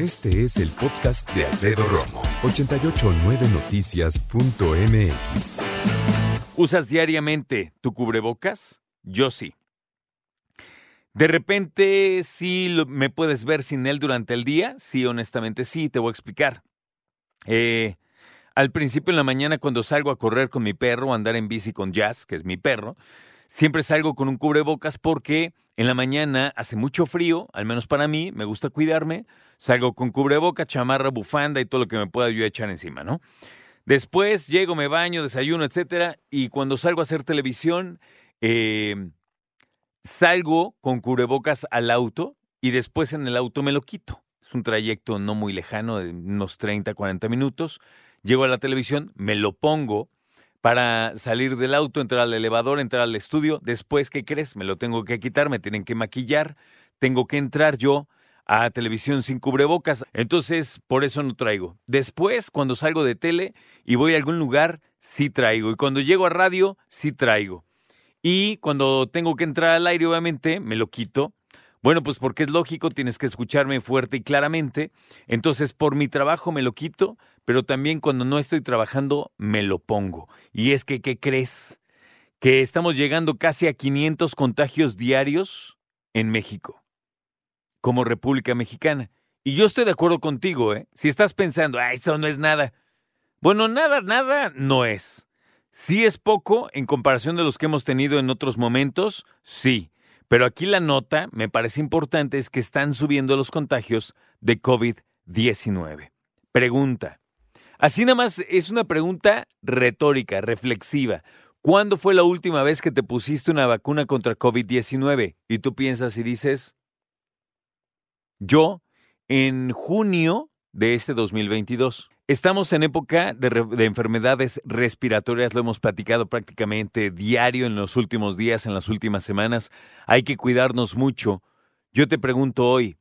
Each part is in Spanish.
Este es el podcast de Alfredo Romo, 889noticias.mx. ¿Usas diariamente tu cubrebocas? Yo sí. De repente, sí me puedes ver sin él durante el día. Sí, honestamente sí, te voy a explicar. Eh, al principio en la mañana cuando salgo a correr con mi perro o andar en bici con Jazz, que es mi perro, siempre salgo con un cubrebocas porque en la mañana hace mucho frío, al menos para mí, me gusta cuidarme. Salgo con cubrebocas, chamarra, bufanda y todo lo que me pueda yo echar encima, ¿no? Después llego, me baño, desayuno, etcétera, y cuando salgo a hacer televisión, eh, salgo con cubrebocas al auto y después en el auto me lo quito. Es un trayecto no muy lejano, de unos 30, 40 minutos. Llego a la televisión, me lo pongo para salir del auto, entrar al elevador, entrar al estudio. Después, ¿qué crees? Me lo tengo que quitar, me tienen que maquillar, tengo que entrar yo a televisión sin cubrebocas. Entonces, por eso no traigo. Después, cuando salgo de tele y voy a algún lugar, sí traigo. Y cuando llego a radio, sí traigo. Y cuando tengo que entrar al aire, obviamente, me lo quito. Bueno, pues porque es lógico, tienes que escucharme fuerte y claramente. Entonces, por mi trabajo me lo quito, pero también cuando no estoy trabajando, me lo pongo. Y es que, ¿qué crees? Que estamos llegando casi a 500 contagios diarios en México, como República Mexicana. Y yo estoy de acuerdo contigo, ¿eh? Si estás pensando, ah, eso no es nada. Bueno, nada, nada no es. Sí es poco en comparación de los que hemos tenido en otros momentos, sí. Pero aquí la nota, me parece importante, es que están subiendo los contagios de COVID-19. Pregunta. Así nada más es una pregunta retórica, reflexiva. ¿Cuándo fue la última vez que te pusiste una vacuna contra COVID-19? Y tú piensas y dices, yo, en junio de este 2022. Estamos en época de, enfermedades respiratorias, lo hemos platicado prácticamente diario en los últimos días, en las últimas semanas. Hay que cuidarnos mucho. Yo te pregunto hoy,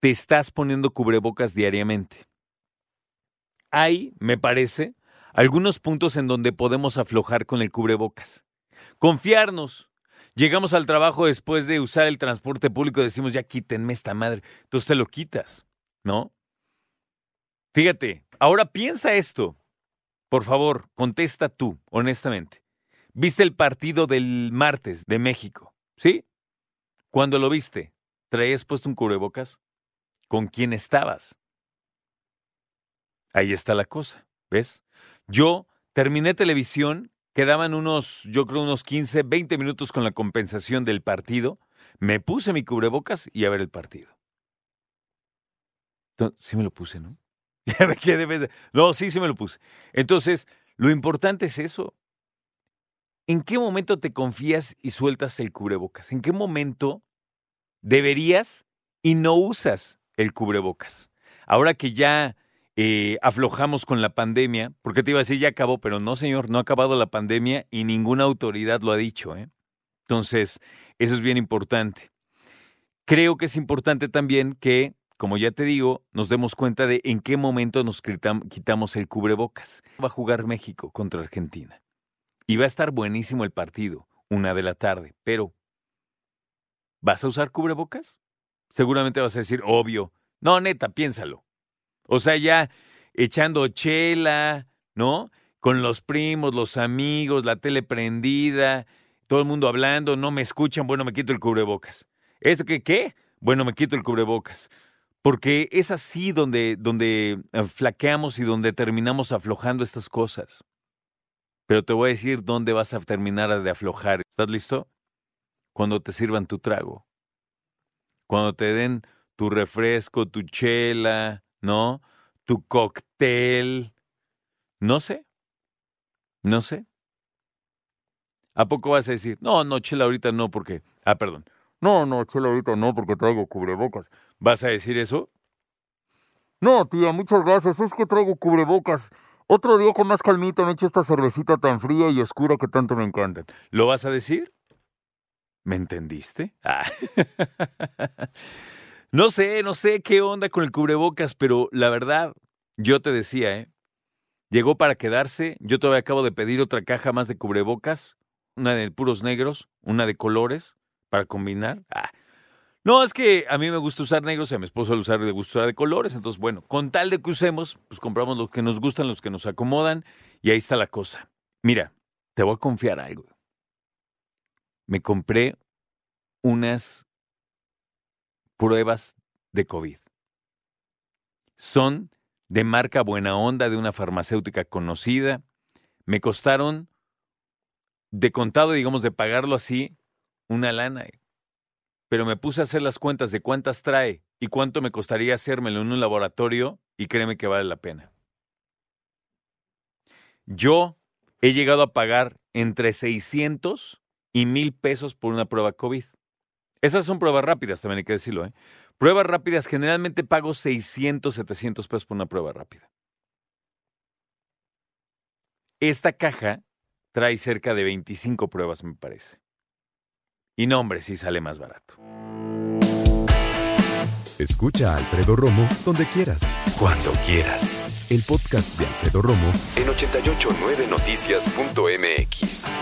¿te estás poniendo cubrebocas diariamente? Hay, me parece, algunos puntos en donde podemos aflojar con el cubrebocas. Confiarnos. Llegamos al trabajo después de usar el transporte público decimos, ya quítenme esta madre. Entonces te lo quitas, ¿no? Fíjate, ahora piensa esto. Por favor, contesta tú, honestamente. ¿Viste el partido del martes de México? ¿Sí? Cuando lo viste, ¿traías puesto un cubrebocas? ¿Con quién estabas? Ahí está la cosa, ¿ves? Yo terminé televisión, quedaban unos, yo creo unos 15, 20 minutos con la compensación del partido, me puse mi cubrebocas y a ver el partido. sí me lo puse, ¿no? No, sí, sí me lo puse. Entonces, lo importante es eso. ¿En qué momento te confías y sueltas el cubrebocas? ¿En qué momento deberías y no usas el cubrebocas? Ahora que ya eh, aflojamos con la pandemia, porque te iba a decir ya acabó, pero no, señor, no ha acabado la pandemia y ninguna autoridad lo ha dicho. ¿eh? Entonces, eso es bien importante. Creo que es importante también que como ya te digo, nos demos cuenta de en qué momento nos quitamos el cubrebocas. Va a jugar México contra Argentina. Y va a estar buenísimo el partido, una de la tarde, pero ¿vas a usar cubrebocas? Seguramente vas a decir, obvio. No, neta, piénsalo. O sea, ya echando chela, ¿no? Con los primos, los amigos, la tele prendida, todo el mundo hablando, no me escuchan, bueno, me quito el cubrebocas. ¿Esto qué? ¿Qué? Bueno, me quito el cubrebocas. Porque es así donde, donde eh, flaqueamos y donde terminamos aflojando estas cosas. Pero te voy a decir dónde vas a terminar de aflojar. ¿Estás listo? Cuando te sirvan tu trago. Cuando te den tu refresco, tu chela, ¿no? Tu cóctel. No sé. No sé. ¿A poco vas a decir, no, no, chela ahorita no, porque... Ah, perdón. No, no, chela ahorita no, porque traigo cubrebocas. ¿Vas a decir eso? No, tía, muchas gracias. Es que traigo cubrebocas. Otro día con más calmita me echo esta cervecita tan fría y oscura que tanto me encantan. ¿Lo vas a decir? ¿Me entendiste? Ah. no sé, no sé qué onda con el cubrebocas, pero la verdad, yo te decía, ¿eh? Llegó para quedarse. Yo todavía acabo de pedir otra caja más de cubrebocas. Una de puros negros, una de colores para combinar. Ah, No, es que a mí me gusta usar negros y a mi esposo le usar, le gusta usar de colores. Entonces, bueno, con tal de que usemos, pues compramos los que nos gustan, los que nos acomodan y ahí está la cosa. Mira, te voy a confiar algo. Me compré unas pruebas de COVID. Son de marca Buena Onda de una farmacéutica conocida. Me costaron de contado, digamos, de pagarlo así, una lana. Pero me puse a hacer las cuentas de cuántas trae y cuánto me costaría hacérmelo en un laboratorio y créeme que vale la pena. Yo he llegado a pagar entre 600 y 1000 pesos por una prueba COVID. Esas son pruebas rápidas, también hay que decirlo. ¿eh? Pruebas rápidas, generalmente pago 600, 700 pesos por una prueba rápida. Esta caja trae cerca de 25 pruebas, me parece. Y no, hombre, sí sale más barato. Escucha a Alfredo Romo donde quieras. Cuando quieras. El podcast de Alfredo Romo en 889noticias.mx.